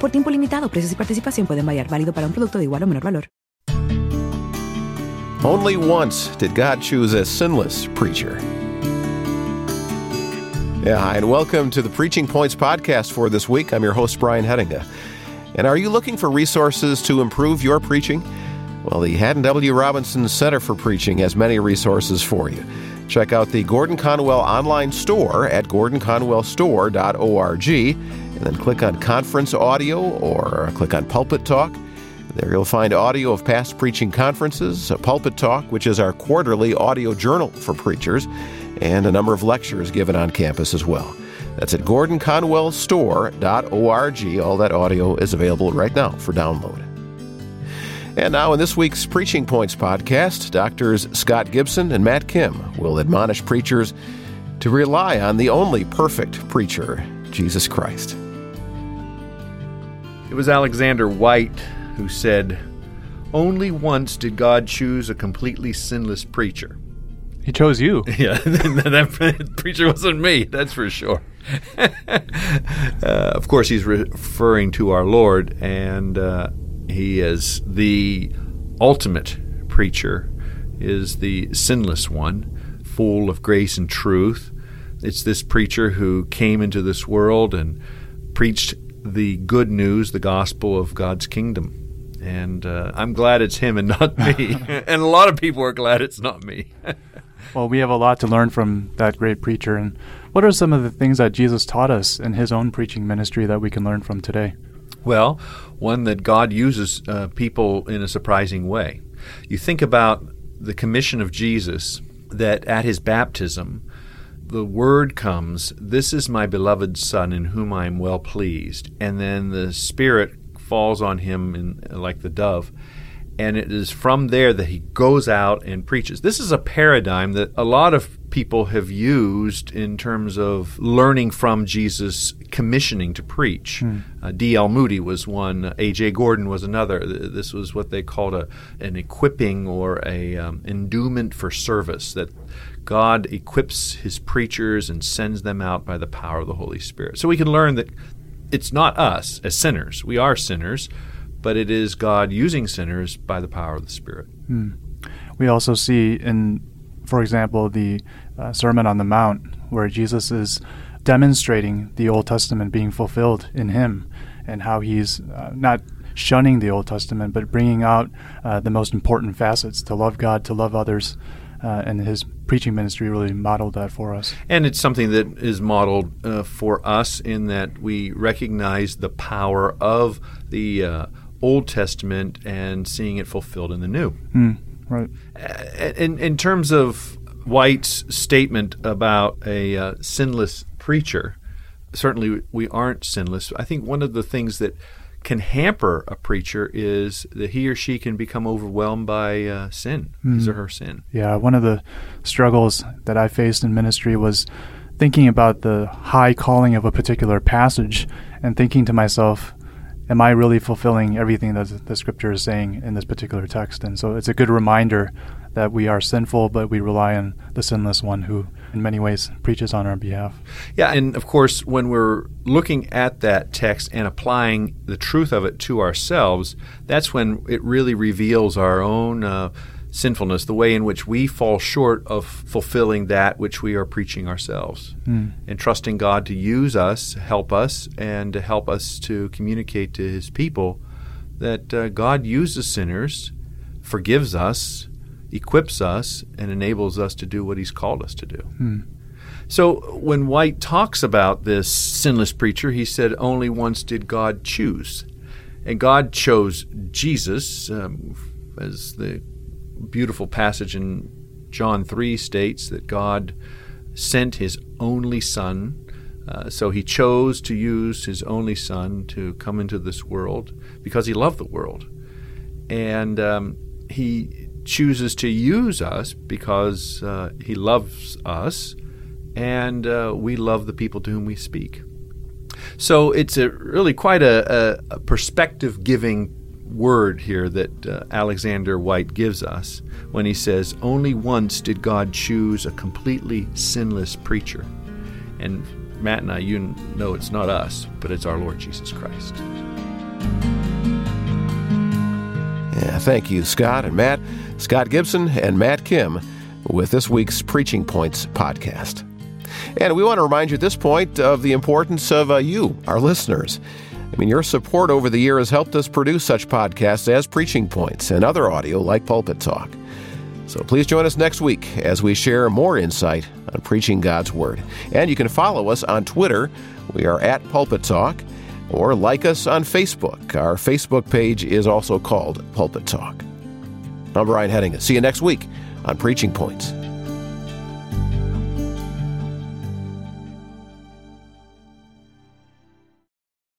Por tiempo limitado, precios y participación pueden variar. Válido para un producto de igual o menor valor. Only once did God choose a sinless preacher. Yeah, hi, and welcome to the Preaching Points podcast for this week. I'm your host, Brian Hedinga. And are you looking for resources to improve your preaching? Well, the Haddon W. Robinson Center for Preaching has many resources for you. Check out the Gordon Conwell online store at gordonconwellstore.org and then click on Conference Audio or click on Pulpit Talk. There you'll find audio of past preaching conferences, a Pulpit Talk, which is our quarterly audio journal for preachers, and a number of lectures given on campus as well. That's at gordonconwellstore.org. All that audio is available right now for download. And now, in this week's Preaching Points podcast, Doctors Scott Gibson and Matt Kim will admonish preachers to rely on the only perfect preacher, Jesus Christ. It was Alexander Whyte who said, Only once did God choose a completely sinless preacher. He chose you. Yeah, that preacher wasn't me, that's for sure. uh, of course, he's referring to our Lord, and uh, he is the ultimate preacher, is the sinless one, full of grace and truth. It's this preacher who came into this world and preached the good news, the gospel of God's kingdom. And uh, I'm glad it's him and not me. and a lot of people are glad it's not me. well, we have a lot to learn from that great preacher. And what are some of the things that Jesus taught us in his own preaching ministry that we can learn from today? Well, one that God uses uh, people in a surprising way. You think about the commission of Jesus that at his baptism, the word comes, This is my beloved Son in whom I am well pleased. And then the Spirit falls on him in, like the dove. And it is from there that he goes out and preaches. This is a paradigm that a lot of people have used in terms of learning from Jesus commissioning to preach. Hmm. Uh, D.L. Moody was one, A.J. Gordon was another. This was what they called a, an equipping or a um, endowment for service, that God equips his preachers and sends them out by the power of the Holy Spirit. So we can learn that it's not us as sinners. We are sinners, but it is God using sinners by the power of the Spirit. Hmm. We also see in, for example, the uh, Sermon on the Mount, where Jesus is demonstrating the Old Testament being fulfilled in him and how he's uh, not shunning the Old Testament, but bringing out uh, the most important facets to love God, to love others. Uh, and his preaching ministry really modeled that for us. And it's something that is modeled uh, for us in that we recognize the power of the uh, Old Testament and seeing it fulfilled in the New. Mm, right. In, in terms of Whyte's statement about a uh, sinless preacher, certainly we aren't sinless. I think one of the things that can hamper a preacher is that he or she can become overwhelmed by uh, sin, mm. his or her sin. Yeah, one of the struggles that I faced in ministry was thinking about the high calling of a particular passage and thinking to myself, am I really fulfilling everything that the scripture is saying in this particular text? And so it's a good reminder that we are sinful, but we rely on the sinless one who, in many ways, preaches on our behalf. Yeah, and of course, when we're looking at that text and applying the truth of it to ourselves, that's when it really reveals our own. Uh, sinfulness, the way in which we fall short of fulfilling that which we are preaching ourselves, mm. and trusting God to use us, help us, and to help us to communicate to His people that uh, God uses sinners, forgives us, equips us and enables us to do what he's called us to do. Hmm. So when Whyte talks about this sinless preacher, he said, Only once did God choose. And God chose Jesus, um, as the beautiful passage in John 3 states, that God sent his only Son. Uh, so he chose to use his only Son to come into this world because he loved the world. and um, He chooses to use us because uh, He loves us, and uh, we love the people to whom we speak. So it's a really quite a, a, perspective giving word here that uh, Alexander Whyte gives us when he says, Only once did God choose a completely sinless preacher. And Matt and I, you know it's not us, but it's our Lord Jesus Christ. Yeah, thank you, Scott and Matt. Scott Gibson and Matt Kim with this week's Preaching Points podcast. And we want to remind you at this point of the importance of uh, you, our listeners. I mean, your support over the year has helped us produce such podcasts as Preaching Points and other audio like Pulpit Talk. So please join us next week as we share more insight on preaching God's Word. And you can follow us on Twitter. We are at Pulpit Talk. Or like us on Facebook. Our Facebook page is also called Pulpit Talk. I'm Brian Headinga. See you next week on Preaching Points.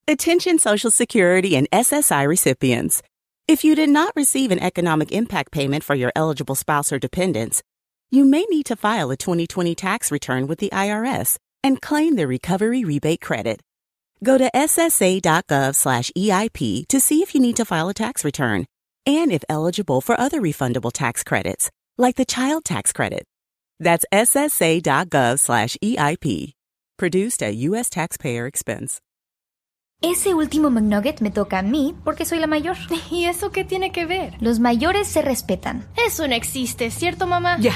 Attention Social Security and SSI recipients. If you did not receive an economic impact payment for your eligible spouse or dependents, you may need to file a 2020 tax return with the IRS and claim the recovery rebate credit. Go to ssa.gov slash EIP to see if you need to file a tax return and if eligible for other refundable tax credits, like the child tax credit. That's ssa.gov slash EIP. Produced at U.S. taxpayer expense. Ese último McNugget me toca a mí porque soy la mayor. ¿Y eso qué tiene que ver? Los mayores se respetan. Eso no existe, ¿cierto, mamá? Ya,